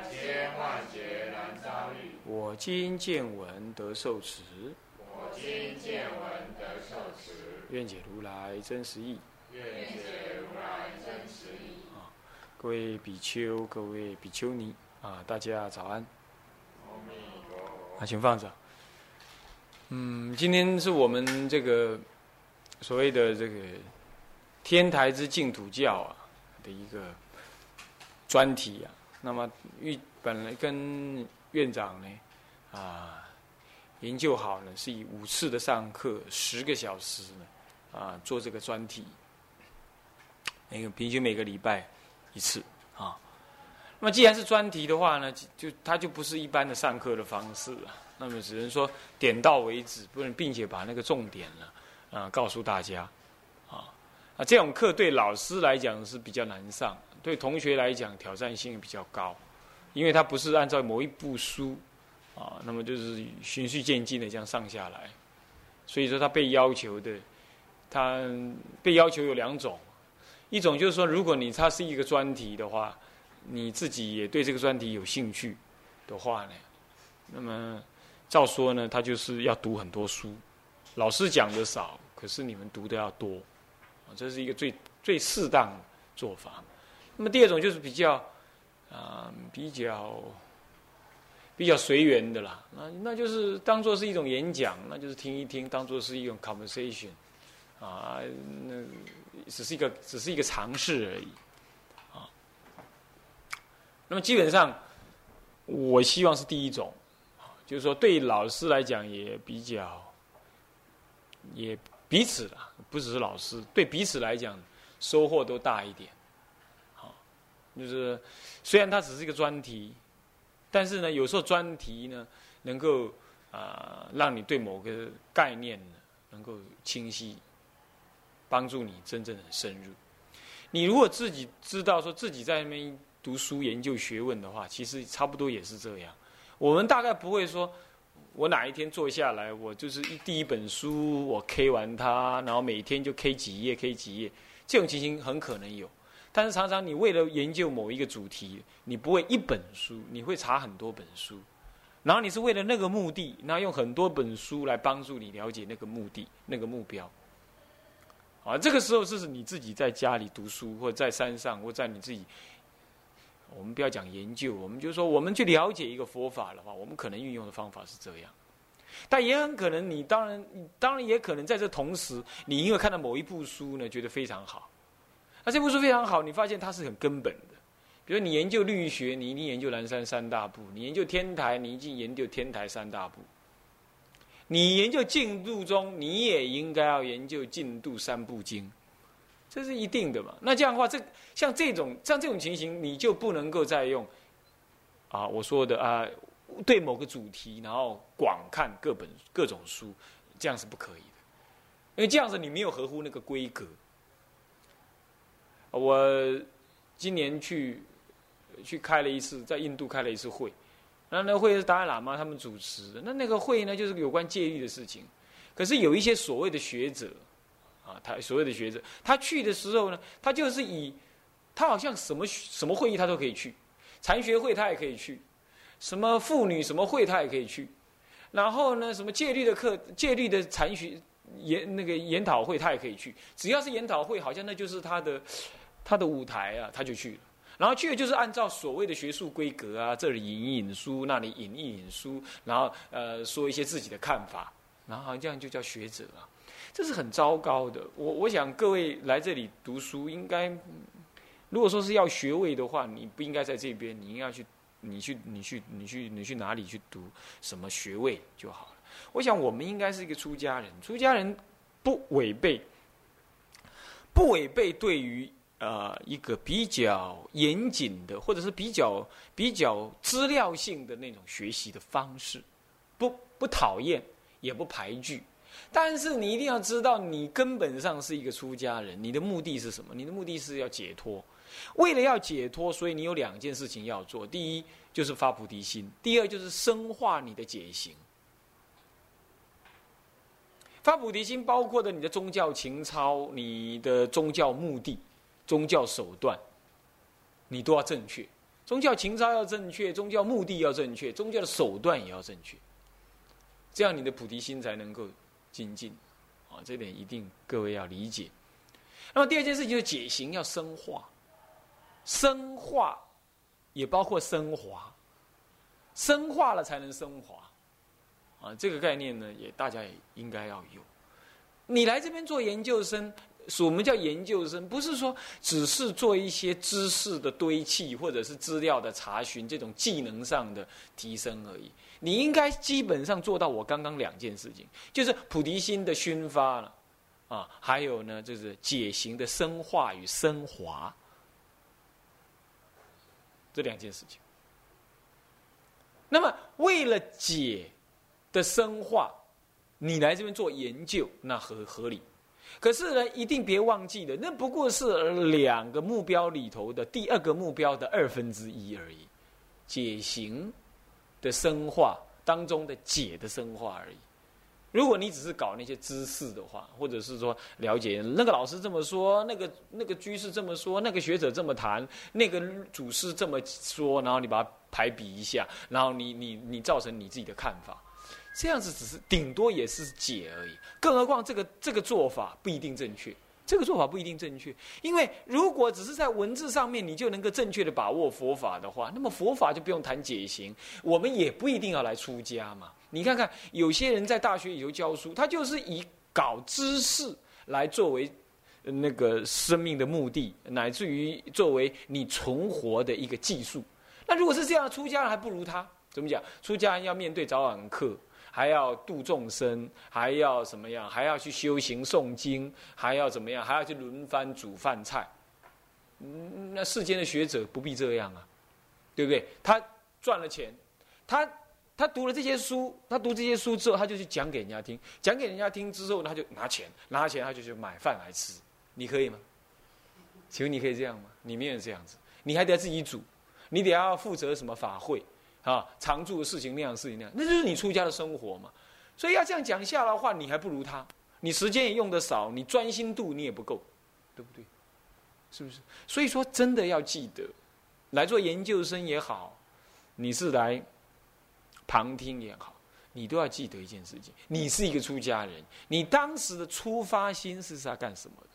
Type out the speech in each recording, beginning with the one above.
百千万劫难遭遇。我今见闻得受持，我今见闻得受持，愿解如来真实义。愿解如来真实义。各位比丘，各位比丘尼啊，大家早安。阿弥陀佛。啊，请放着。嗯，今天是我们这个所谓的这个天台之净土教啊的一个专题啊。那么预本来跟院长呢啊研究好呢，是以五次的上课十个小时呢啊做这个专题，那个平均每个礼拜一次啊。那么既然是专题的话呢，就它就不是一般的上课的方式了。那么只能说点到为止，不能并且把那个重点呢啊告诉大家啊啊这种课对老师来讲是比较难上，对同学来讲挑战性比较高，因为它不是按照某一部书啊，那么就是循序渐进的这样上下来。所以说他被要求的，他被要求有两种，一种就是说，如果你它是一个专题的话。你自己也对这个专题有兴趣的话呢，那么照说呢，他就是要读很多书。老师讲的少，可是你们读的要多，啊，这是一个最最适当做法。那么第二种就是比较啊比较比较随缘的啦，那那就是当做是一种演讲，那就是听一听，当做是一种 conversation，啊，那只是一个只是一个尝试而已啊。那么基本上，我希望是第一种，就是说对老师来讲也比较，也彼此的，不只是老师，对彼此来讲收获都大一点。就是虽然它只是一个专题，但是呢，有时候专题呢能够啊让你对某个概念呢能够清晰，帮助你真正的深入。你如果自己知道说自己在那边。读书研究学问的话，其实差不多也是这样。我们大概不会说，我哪一天坐下来，我就是一第一本书我 K 完它，然后每天就 K 几页 K 几页，这种情形很可能有。但是常常你为了研究某一个主题，你不会一本书，你会查很多本书，然后你是为了那个目的，那用很多本书来帮助你了解那个目的、那个目标。啊，这个时候是你自己在家里读书，或者在山上，或在你自己。我们不要讲研究，我们就说我们去了解一个佛法的话，我们可能运用的方法是这样，但也很可能你当然，当然也可能在这同时，你因为看到某一部书呢，觉得非常好，这部书非常好，你发现它是很根本的，比如你研究律学，你一定研究南山三大部；你研究天台，你一定研究天台三大部；你研究净度中，你也应该要研究净度三部经。这是一定的嘛？那这样的话，这像这种像这种情形，你就不能够再用啊，我说的啊，对某个主题，然后广看各本各种书，这样是不可以的，因为这样子你没有合乎那个规格。我今年去去开了一次，在印度开了一次会，那那会是达赖喇嘛他们主持的，那那个会呢，就是有关戒律的事情，可是有一些所谓的学者。啊，他所谓的学者，他去的时候呢，他就是以，他好像什么什么会议他都可以去，禅学会他也可以去，什么妇女什么会他也可以去，然后呢，什么戒律的课、戒律的禅学研那个研讨会他也可以去，只要是研讨会，好像那就是他的他的舞台啊，他就去了。然后去的就是按照所谓的学术规格啊，这里引引书，那里引一引书，然后呃说一些自己的看法，然后好像这样就叫学者啊。这是很糟糕的。我我想各位来这里读书，应该如果说是要学位的话，你不应该在这边，你应该去，你去，你去，你去，你去哪里去读什么学位就好了。我想我们应该是一个出家人，出家人不违背，不违背对于呃一个比较严谨的，或者是比较比较资料性的那种学习的方式，不不讨厌，也不排拒。但是你一定要知道，你根本上是一个出家人，你的目的是什么？你的目的是要解脱。为了要解脱，所以你有两件事情要做：第一就是发菩提心；第二就是深化你的解行。发菩提心包括的你的宗教情操、你的宗教目的、宗教手段，你都要正确。宗教情操要正确，宗教目的要正确，宗教的手段也要正确，这样你的菩提心才能够。精进，啊，这点一定各位要理解。那么第二件事情就是解行要深化，深化也包括升华，深化了才能升华，啊，这个概念呢，也大家也应该要有。你来这边做研究生。什么叫研究生？不是说只是做一些知识的堆砌，或者是资料的查询，这种技能上的提升而已。你应该基本上做到我刚刚两件事情，就是菩提心的熏发了，啊，还有呢，就是解行的深化与升华，这两件事情。那么为了解的深化，你来这边做研究，那合合理。可是呢，一定别忘记了，那不过是两个目标里头的第二个目标的二分之一而已，解行的深化当中的解的深化而已。如果你只是搞那些知识的话，或者是说了解那个老师这么说，那个那个居士这么说，那个学者这么谈，那个祖师这么说，然后你把它排比一下，然后你你你造成你自己的看法。这样子只是顶多也是解而已，更何况这个这个做法不一定正确，这个做法不一定正确，因为如果只是在文字上面你就能够正确的把握佛法的话，那么佛法就不用谈解行，我们也不一定要来出家嘛。你看看有些人在大学里头教书，他就是以搞知识来作为那个生命的目的，乃至于作为你存活的一个技术。那如果是这样，出家人还不如他。怎么讲？出家人要面对早晚课。还要度众生，还要什么样？还要去修行诵经，还要怎么样？还要去轮番煮饭菜。那世间的学者不必这样啊，对不对？他赚了钱，他他读了这些书，他读这些书之后，他就去讲给人家听，讲给人家听之后，他就拿钱，拿钱他就去买饭来吃。你可以吗？请问你可以这样吗？你没有这样子，你还得自己煮，你得要负责什么法会？啊，常住的事情那样事情那样，那就是你出家的生活嘛。所以要这样讲下来的话，你还不如他。你时间也用的少，你专心度你也不够，对不对？是不是？所以说，真的要记得，来做研究生也好，你是来旁听也好，你都要记得一件事情：你是一个出家人，你当时的出发心是在干什么的？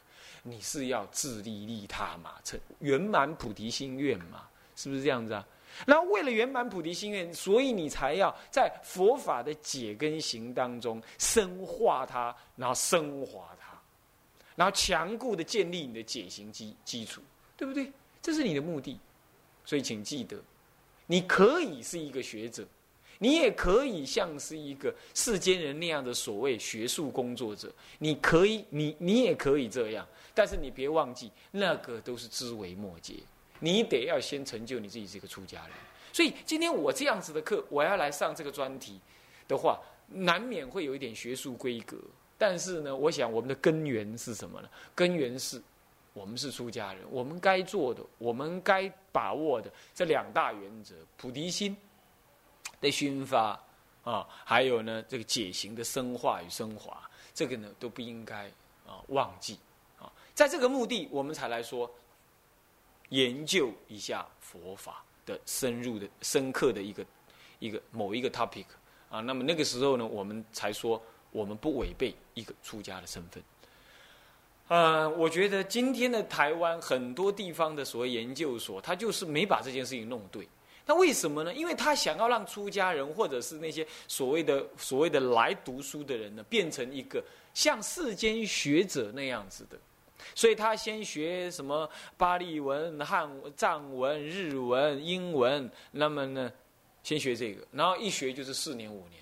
你是要自利利他嘛，成圆满菩提心愿嘛？是不是这样子啊？然后为了圆满菩提心愿，所以你才要在佛法的解跟行当中深化它，然后升华它，然后强固的建立你的解行基基础，对不对？这是你的目的。所以请记得，你可以是一个学者，你也可以像是一个世间人那样的所谓学术工作者，你可以，你你也可以这样，但是你别忘记，那个都是枝微末节。你得要先成就你自己是一个出家人，所以今天我这样子的课，我要来上这个专题的话，难免会有一点学术规格。但是呢，我想我们的根源是什么呢？根源是我们是出家人，我们该做的，我们该把握的这两大原则：菩提心的熏发啊，还有呢这个解行的深化与升华，这个呢都不应该啊忘记啊。在这个目的，我们才来说。研究一下佛法的深入的、深刻的一个一个某一个 topic 啊，那么那个时候呢，我们才说我们不违背一个出家的身份。呃，我觉得今天的台湾很多地方的所谓研究所，他就是没把这件事情弄对。那为什么呢？因为他想要让出家人或者是那些所谓的所谓的来读书的人呢，变成一个像世间学者那样子的。所以他先学什么巴利文、汉藏文、日文、英文，那么呢，先学这个，然后一学就是四年五年，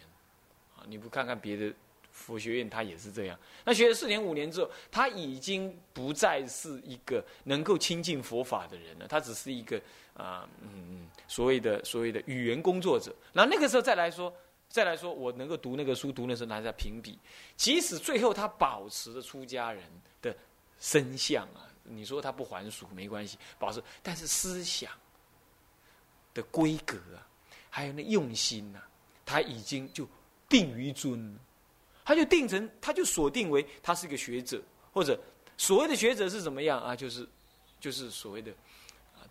啊，你不看看别的佛学院，他也是这样。那学了四年五年之后，他已经不再是一个能够亲近佛法的人了，他只是一个啊，嗯嗯，所谓的所谓的语言工作者。然后那个时候再来说，再来说我能够读那个书，读那时候拿在评比，即使最后他保持着出家人身相啊，你说他不还俗没关系，保持，但是思想的规格啊，还有那用心呐，他已经就定于尊。他就定成，他就锁定为他是一个学者，或者所谓的学者是怎么样啊？就是，就是所谓的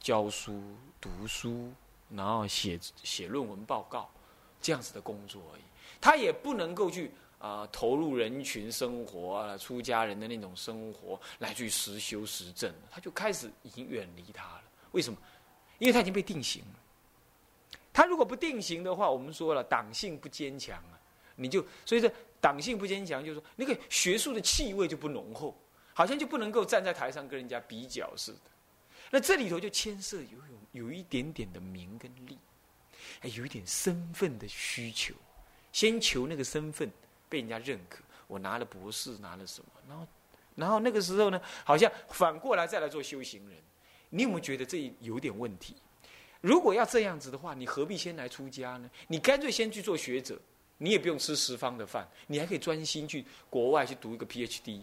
教书、读书，然后写写论文报告这样子的工作而已。他也不能够去啊投入人群生活啊，出家人的那种生活来去实修实证。他就开始已经远离他了。为什么？因为他已经被定型了。他如果不定型的话，我们说了，党性不坚强啊，你就所以说。党性不坚强，就是说那个学术的气味就不浓厚，好像就不能够站在台上跟人家比较似的。那这里头就牵涉有有有一点点的名跟利，哎，有一点身份的需求，先求那个身份被人家认可。我拿了博士，拿了什么？然后，然后那个时候呢，好像反过来再来做修行人。你有没有觉得这有点问题？如果要这样子的话，你何必先来出家呢？你干脆先去做学者。你也不用吃十方的饭，你还可以专心去国外去读一个 PhD，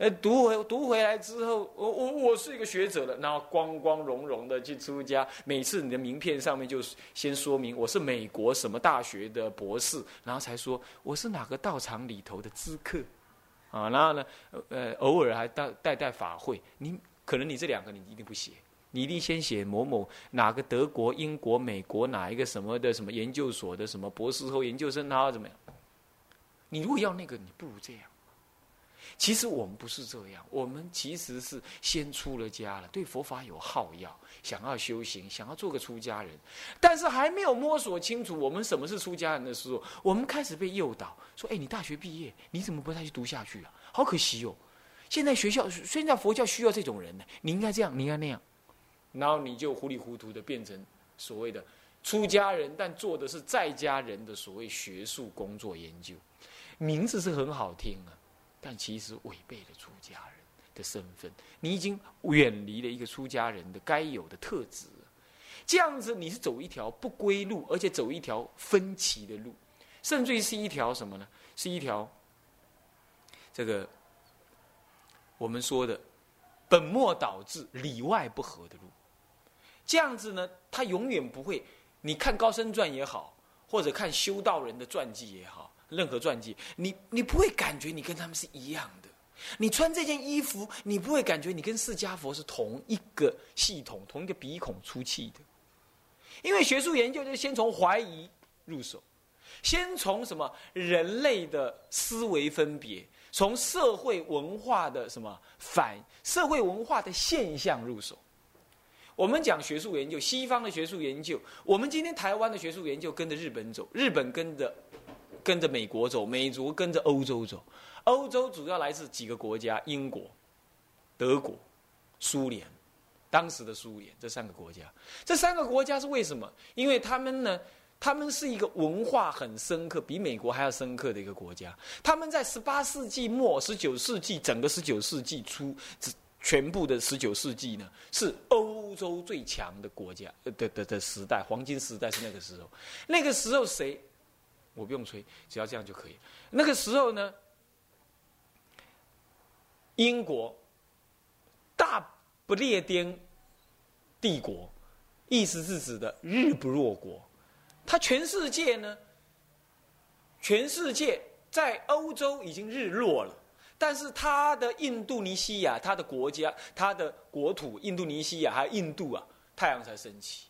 呃，读回读回来之后，我我我是一个学者了，然后光光荣荣的去出家。每次你的名片上面就先说明我是美国什么大学的博士，然后才说我是哪个道场里头的知客，啊，然后呢，呃，偶尔还带带带法会。你可能你这两个你一定不写。你一定先写某某哪个德国、英国、美国哪一个什么的什么研究所的什么博士后研究生然后怎么样？你如果要那个，你不如这样。其实我们不是这样，我们其实是先出了家了，对佛法有好要，想要修行，想要做个出家人，但是还没有摸索清楚我们什么是出家人的时候，我们开始被诱导说：“哎，你大学毕业，你怎么不再去读下去啊？好可惜哦！现在学校，现在佛教需要这种人呢，你应该这样，你应该那样。”然后你就糊里糊涂的变成所谓的出家人，但做的是在家人的所谓学术工作研究，名字是很好听啊，但其实违背了出家人的身份，你已经远离了一个出家人的该有的特质，这样子你是走一条不归路，而且走一条分歧的路，甚至于是一条什么呢？是一条这个我们说的本末倒置、里外不合的路。这样子呢，他永远不会。你看高僧传也好，或者看修道人的传记也好，任何传记，你你不会感觉你跟他们是一样的。你穿这件衣服，你不会感觉你跟释迦佛是同一个系统、同一个鼻孔出气的。因为学术研究就先从怀疑入手，先从什么人类的思维分别，从社会文化的什么反社会文化的现象入手。我们讲学术研究，西方的学术研究，我们今天台湾的学术研究跟着日本走，日本跟着跟着美国走，美国跟着欧洲走，欧洲主要来自几个国家：英国、德国、苏联，当时的苏联这三个国家。这三个国家是为什么？因为他们呢，他们是一个文化很深刻，比美国还要深刻的一个国家。他们在十八世纪末、十九世纪整个十九世纪初。全部的十九世纪呢，是欧洲最强的国家的的的时代，黄金时代是那个时候。那个时候谁，我不用吹，只要这样就可以。那个时候呢，英国大不列颠帝国，意思是指的日不落国。它全世界呢，全世界在欧洲已经日落了。但是他的印度尼西亚，他的国家，他的国土，印度尼西亚还有印度啊，太阳才升起。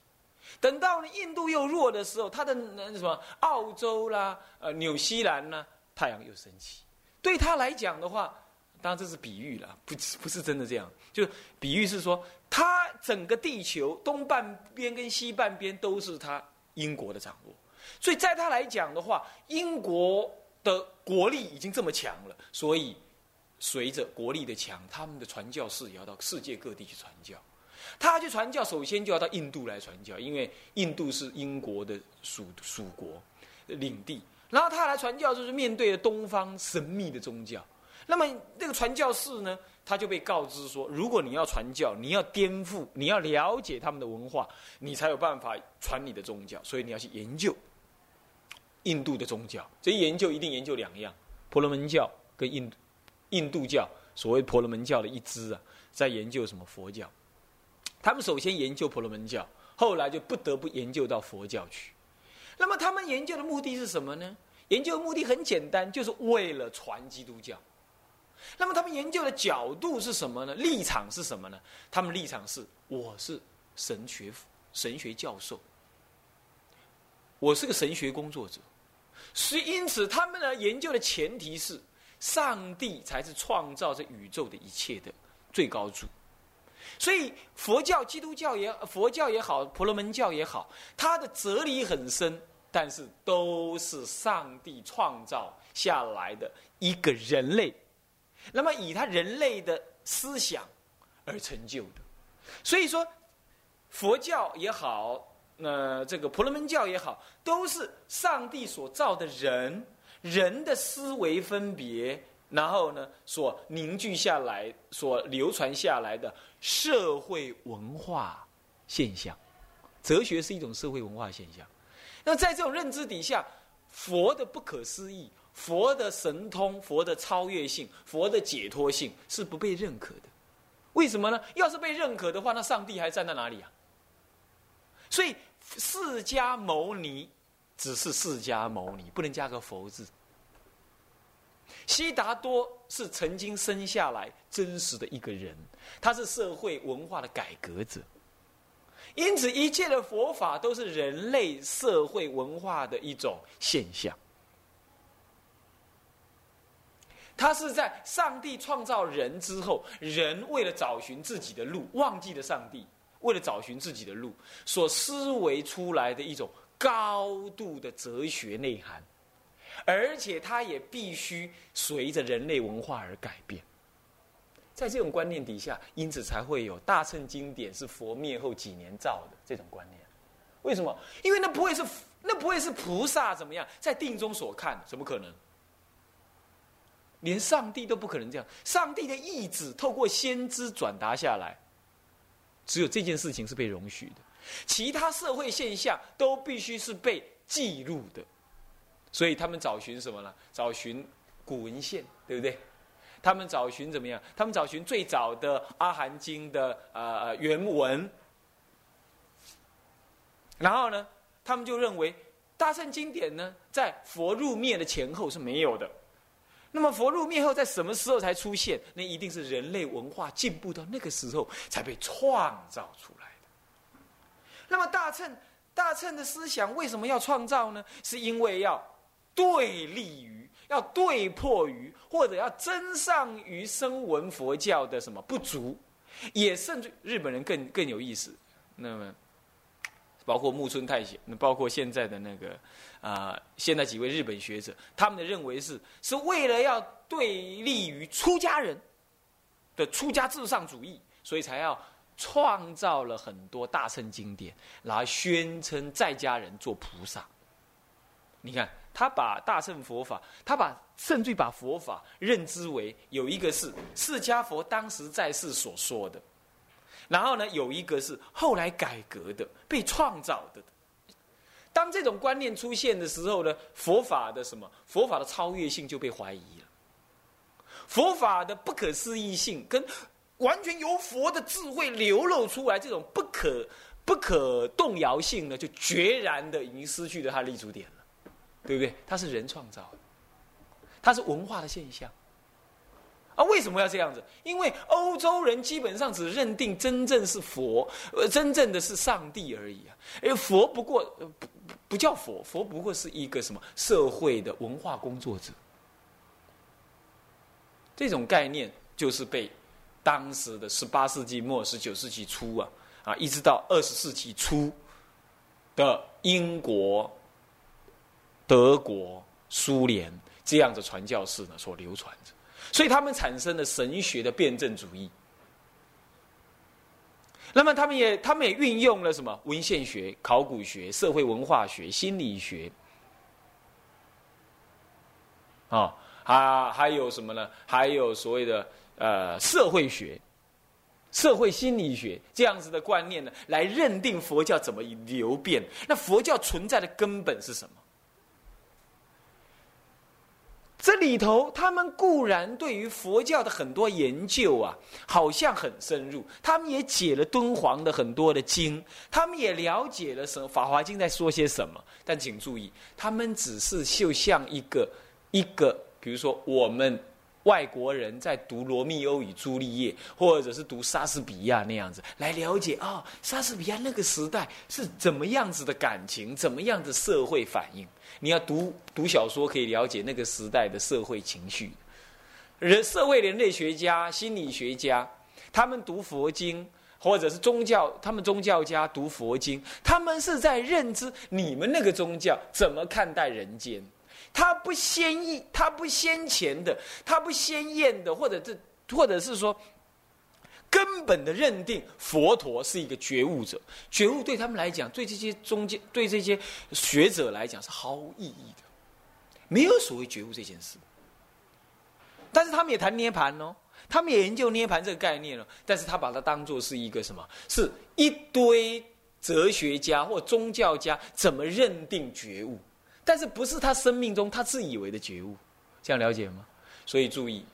等到呢印度又弱的时候，他的那什么澳洲啦，呃，纽西兰呢，太阳又升起。对他来讲的话，当然这是比喻了，不不是真的这样。就比喻是说，他整个地球东半边跟西半边都是他英国的掌握。所以在他来讲的话，英国的国力已经这么强了，所以。随着国力的强，他们的传教士也要到世界各地去传教。他去传教，首先就要到印度来传教，因为印度是英国的属属国领地。然后他来传教，就是面对东方神秘的宗教。那么那个传教士呢，他就被告知说，如果你要传教，你要颠覆，你要了解他们的文化，你才有办法传你的宗教。所以你要去研究印度的宗教。这一研究一定研究两样：婆罗门教跟印印度教，所谓婆罗门教的一支啊，在研究什么佛教。他们首先研究婆罗门教，后来就不得不研究到佛教去。那么他们研究的目的是什么呢？研究的目的很简单，就是为了传基督教。那么他们研究的角度是什么呢？立场是什么呢？他们立场是：我是神学神学教授，我是个神学工作者，所以因此他们呢研究的前提是，上帝才是创造这宇宙的一切的最高主。所以佛教、基督教也佛教也好，婆罗门教也好，它的哲理很深，但是都是上帝创造下来的一个人类。那么以他人类的思想而成就的，所以说佛教也好，那这个婆罗门教也好，都是上帝所造的人，人的思维分别，然后呢所凝聚下来、所流传下来的社会文化现象。哲学是一种社会文化现象。那在这种认知底下，佛的不可思议。佛的神通、佛的超越性、佛的解脱性是不被认可的，为什么呢？要是被认可的话，那上帝还站在哪里啊？所以释迦牟尼只是释迦牟尼，不能加个佛字。悉达多是曾经生下来真实的一个人，他是社会文化的改革者，因此一切的佛法都是人类社会文化的一种现象。他是在上帝创造人之后，人为了找寻自己的路，忘记了上帝，为了找寻自己的路，所思维出来的一种高度的哲学内涵，而且它也必须随着人类文化而改变。在这种观念底下，因此才会有大乘经典是佛灭后几年造的这种观念。为什么？因为那不会是那不会是菩萨怎么样在定中所看，怎么可能？连上帝都不可能这样，上帝的意志透过先知转达下来，只有这件事情是被容许的，其他社会现象都必须是被记录的，所以他们找寻什么呢？找寻古文献，对不对？他们找寻怎么样？他们找寻最早的《阿含经》的呃原文，然后呢，他们就认为大圣经典呢，在佛入灭的前后是没有的。那么佛入灭后，在什么时候才出现？那一定是人类文化进步到那个时候才被创造出来的。那么大乘大乘的思想为什么要创造呢？是因为要对立于、要对破于，或者要增上于声闻佛教的什么不足，也甚至日本人更更有意思。那么。包括木村太显，包括现在的那个啊，现在几位日本学者，他们的认为是是为了要对立于出家人的出家至上主义，所以才要创造了很多大乘经典来宣称在家人做菩萨。你看，他把大乘佛法，他把甚至把佛法认知为有一个是释迦佛当时在世所说的。然后呢，有一个是后来改革的、被创造的。当这种观念出现的时候呢，佛法的什么？佛法的超越性就被怀疑了。佛法的不可思议性跟完全由佛的智慧流露出来这种不可不可动摇性呢，就决然的已经失去了它立足点了，对不对？它是人创造的，它是文化的现象。啊，为什么要这样子？因为欧洲人基本上只认定真正是佛，呃，真正的是上帝而已啊。而佛不过不不叫佛，佛不过是一个什么社会的文化工作者。这种概念就是被当时的十八世纪末、十九世纪初啊啊，一直到二十世纪初的英国、德国、苏联这样的传教士呢所流传着。所以他们产生了神学的辩证主义。那么他们也，他们也运用了什么文献学、考古学、社会文化学、心理学，啊啊，还有什么呢？还有所谓的呃社会学、社会心理学这样子的观念呢，来认定佛教怎么流变。那佛教存在的根本是什么？这里头，他们固然对于佛教的很多研究啊，好像很深入。他们也解了敦煌的很多的经，他们也了解了什么《法华经》在说些什么。但请注意，他们只是就像一个一个，比如说我们。外国人在读《罗密欧与朱丽叶》，或者是读莎士比亚那样子，来了解啊，莎士比亚那个时代是怎么样子的感情，怎么样的社会反应。你要读读小说，可以了解那个时代的社会情绪。人社会人类学家、心理学家，他们读佛经，或者是宗教，他们宗教家读佛经，他们是在认知你们那个宗教怎么看待人间。他不先意，他不先前的，他不先验的，或者是，或者是说，根本的认定佛陀是一个觉悟者。觉悟对他们来讲，对这些中间，对这些学者来讲是毫无意义的，没有所谓觉悟这件事。但是他们也谈涅盘哦，他们也研究涅盘这个概念了。但是他把它当做是一个什么？是一堆哲学家或宗教家怎么认定觉悟？但是不是他生命中他自以为的觉悟，这样了解吗？所以注意，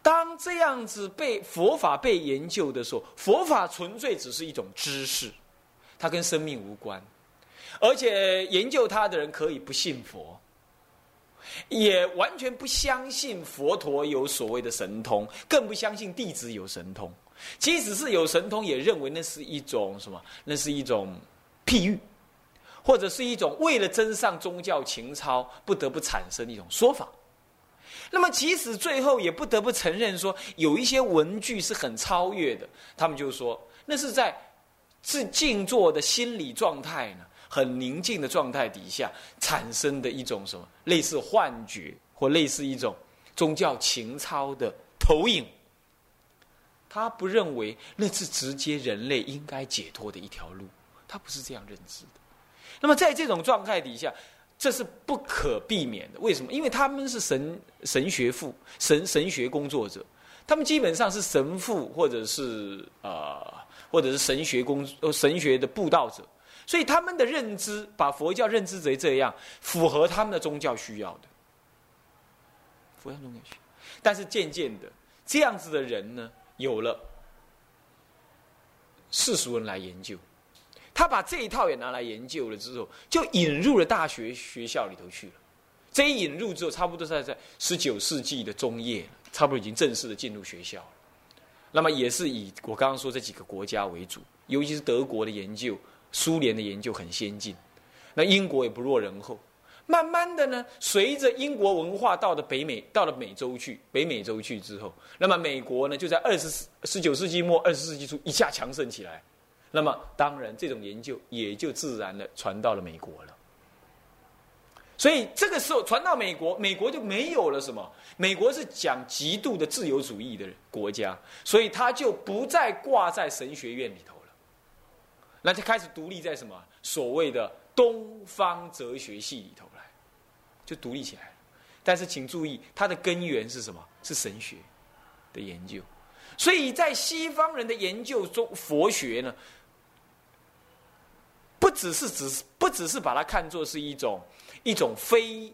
当这样子被佛法被研究的时候，佛法纯粹只是一种知识，它跟生命无关。而且研究它的人可以不信佛，也完全不相信佛陀有所谓的神通，更不相信弟子有神通。即使是有神通，也认为那是一种什么？那是一种譬喻。或者是一种为了增上宗教情操不得不产生的一种说法，那么即使最后也不得不承认说有一些文具是很超越的，他们就说那是在是静坐的心理状态呢，很宁静的状态底下产生的一种什么类似幻觉或类似一种宗教情操的投影，他不认为那是直接人类应该解脱的一条路，他不是这样认知的。那么在这种状态底下，这是不可避免的。为什么？因为他们是神神学父、神神学工作者，他们基本上是神父或者是啊，或者是神学工神学的布道者，所以他们的认知把佛教认知为这样，符合他们的宗教需要的。佛教宗教需要，但是渐渐的，这样子的人呢，有了世俗人来研究。他把这一套也拿来研究了之后，就引入了大学学校里头去了。这一引入之后，差不多在在十九世纪的中叶，差不多已经正式的进入学校了。那么也是以我刚刚说这几个国家为主，尤其是德国的研究、苏联的研究很先进，那英国也不落人后。慢慢的呢，随着英国文化到了北美，到了美洲去，北美洲去之后，那么美国呢，就在二十十九世纪末、二十世纪初一下强盛起来。那么，当然，这种研究也就自然的传到了美国了。所以，这个时候传到美国，美国就没有了什么？美国是讲极度的自由主义的国家，所以他就不再挂在神学院里头了。那就开始独立在什么所谓的东方哲学系里头来，就独立起来了。但是，请注意，它的根源是什么？是神学的研究。所以在西方人的研究中，佛学呢？只是只是不只是把它看作是一种一种非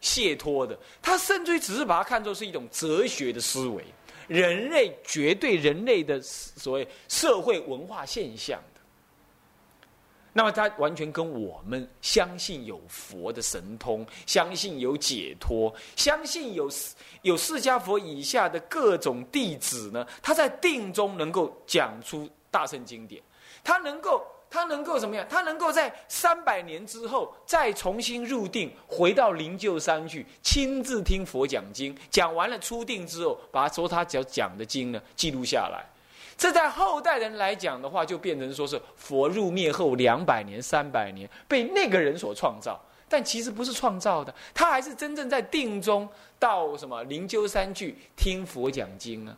解脱的，他甚至于只是把它看作是一种哲学的思维，人类绝对人类的所谓社会文化现象的。那么，他完全跟我们相信有佛的神通，相信有解脱，相信有有释迦佛以下的各种弟子呢，他在定中能够讲出大圣经典，他能够。他能够怎么样？他能够在三百年之后再重新入定，回到灵鹫山去亲自听佛讲经，讲完了出定之后，把说他讲讲的经呢记录下来。这在后代人来讲的话，就变成说是佛入灭后两百年、三百年被那个人所创造，但其实不是创造的，他还是真正在定中到什么灵鹫山去听佛讲经啊。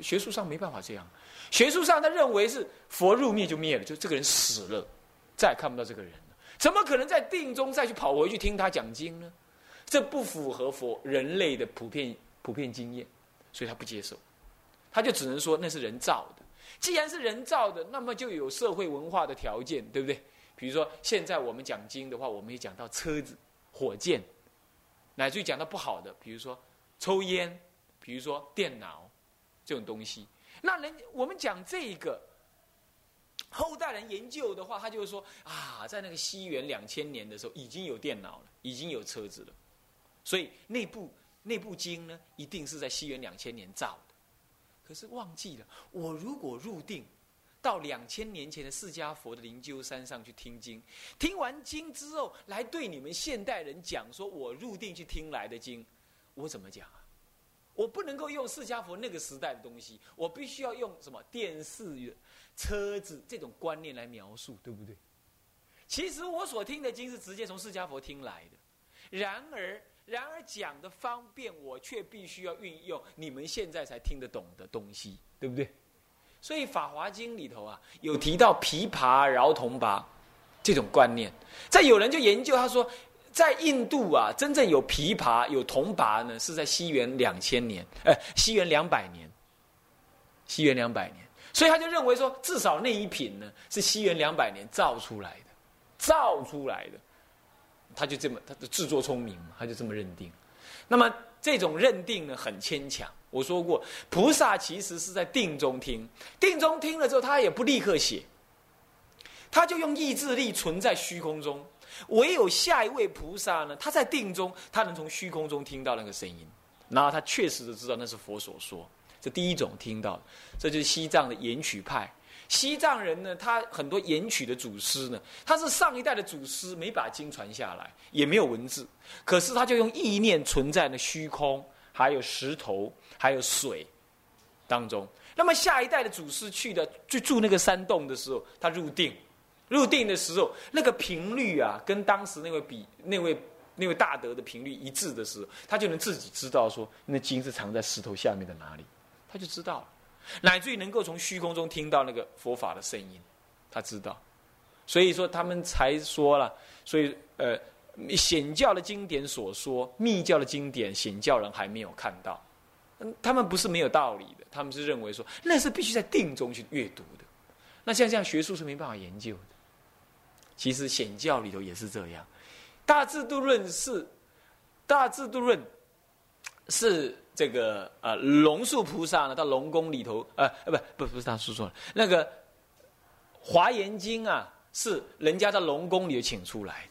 学术上没办法这样。学术上，他认为是佛入灭就灭了，就这个人死了，再也看不到这个人了。怎么可能在定中再去跑回去听他讲经呢？这不符合佛人类的普遍普遍经验，所以他不接受，他就只能说那是人造的。既然是人造的，那么就有社会文化的条件，对不对？比如说现在我们讲经的话，我们也讲到车子、火箭，乃至于讲到不好的，比如说抽烟，比如说电脑这种东西。那人我们讲这个。后代人研究的话，他就是说啊，在那个西元两千年的时候，已经有电脑了，已经有车子了，所以那部那部经呢，一定是在西元两千年造的。可是忘记了，我如果入定到两千年前的释迦佛的灵鹫山上去听经，听完经之后，来对你们现代人讲，说我入定去听来的经，我怎么讲啊？我不能够用释迦佛那个时代的东西，我必须要用什么电视、车子这种观念来描述，对不对？其实我所听的经是直接从释迦佛听来的，然而，然而讲的方便，我却必须要运用你们现在才听得懂的东西，对不对？所以《法华经》里头啊，有提到琵琶饶铜拔这种观念，在有人就研究，他说。在印度啊，真正有琵琶、有铜拔呢，是在西元两千年，呃，西元两百年，西元两百年，所以他就认为说，至少那一品呢是西元两百年造出来的，造出来的，他就这么，他的制作聪明嘛，他就这么认定。那么这种认定呢，很牵强。我说过，菩萨其实是在定中听，定中听了之后，他也不立刻写，他就用意志力存在虚空中。唯有下一位菩萨呢，他在定中，他能从虚空中听到那个声音，然后他确实的知道那是佛所说。这第一种听到，这就是西藏的言曲派。西藏人呢，他很多言曲的祖师呢，他是上一代的祖师没把经传下来，也没有文字，可是他就用意念存在那虚空，还有石头，还有水当中。那么下一代的祖师去的去住那个山洞的时候，他入定。入定的时候，那个频率啊，跟当时那位比那位那位大德的频率一致的时候，他就能自己知道说，那经是藏在石头下面的哪里，他就知道了，乃至于能够从虚空中听到那个佛法的声音，他知道，所以说他们才说了，所以呃，显教的经典所说，密教的经典显教人还没有看到，嗯，他们不是没有道理的，他们是认为说那是必须在定中去阅读的，那像这样学术是没办法研究的。其实显教里头也是这样，《大制度论》是《大制度论》是这个呃龙树菩萨呢到龙宫里头呃呃不不不是他说错了，那个《华严经》啊是人家在龙宫里头请出来，